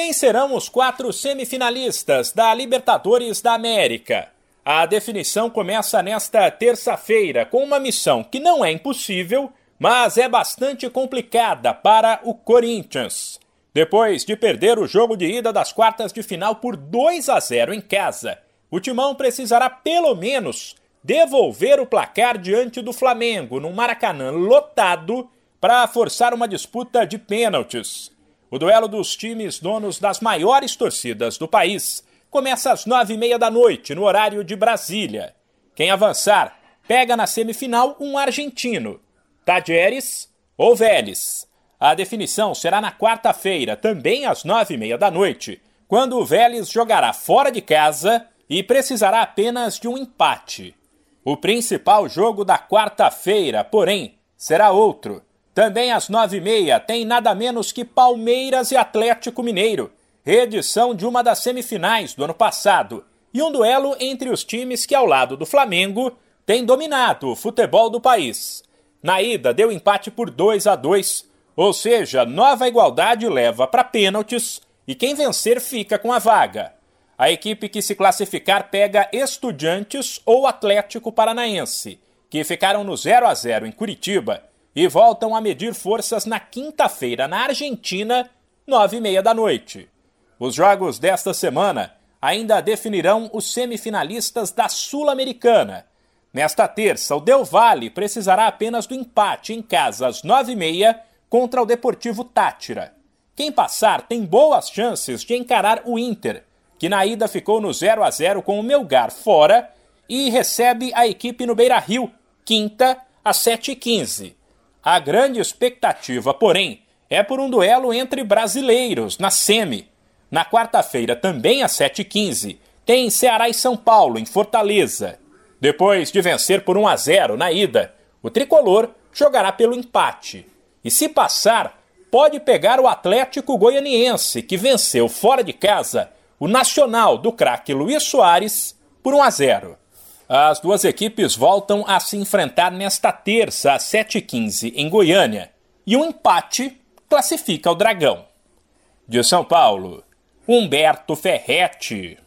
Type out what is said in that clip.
Quem serão os quatro semifinalistas da Libertadores da América? A definição começa nesta terça-feira com uma missão que não é impossível, mas é bastante complicada para o Corinthians. Depois de perder o jogo de ida das quartas de final por 2 a 0 em casa, o Timão precisará pelo menos devolver o placar diante do Flamengo no Maracanã lotado para forçar uma disputa de pênaltis. O duelo dos times donos das maiores torcidas do país começa às nove e meia da noite, no horário de Brasília. Quem avançar pega na semifinal um argentino, Tadieres ou Vélez. A definição será na quarta-feira, também às nove e meia da noite, quando o Vélez jogará fora de casa e precisará apenas de um empate. O principal jogo da quarta-feira, porém, será outro também às nove e meia tem nada menos que Palmeiras e Atlético Mineiro, reedição de uma das semifinais do ano passado, e um duelo entre os times que, ao lado do Flamengo, têm dominado o futebol do país. Na ida, deu empate por 2 a 2, ou seja, nova igualdade leva para pênaltis e quem vencer fica com a vaga. A equipe que se classificar pega Estudiantes ou Atlético Paranaense, que ficaram no 0 a 0 em Curitiba e voltam a medir forças na quinta-feira na Argentina, nove e meia da noite. Os jogos desta semana ainda definirão os semifinalistas da Sul-Americana. Nesta terça, o Del Valle precisará apenas do empate em casa às nove e meia contra o Deportivo Tátira. Quem passar tem boas chances de encarar o Inter, que na ida ficou no 0 a 0 com o Melgar fora e recebe a equipe no Beira-Rio, quinta às 7h15. A grande expectativa, porém, é por um duelo entre brasileiros na Semi. Na quarta-feira, também às 7h15, tem Ceará e São Paulo, em Fortaleza. Depois de vencer por 1 a 0 na ida, o tricolor jogará pelo empate. E se passar, pode pegar o Atlético Goianiense, que venceu fora de casa o Nacional do craque Luiz Soares por 1 a 0. As duas equipes voltam a se enfrentar nesta terça, às 7h15, em Goiânia. E um empate classifica o Dragão. De São Paulo, Humberto Ferretti.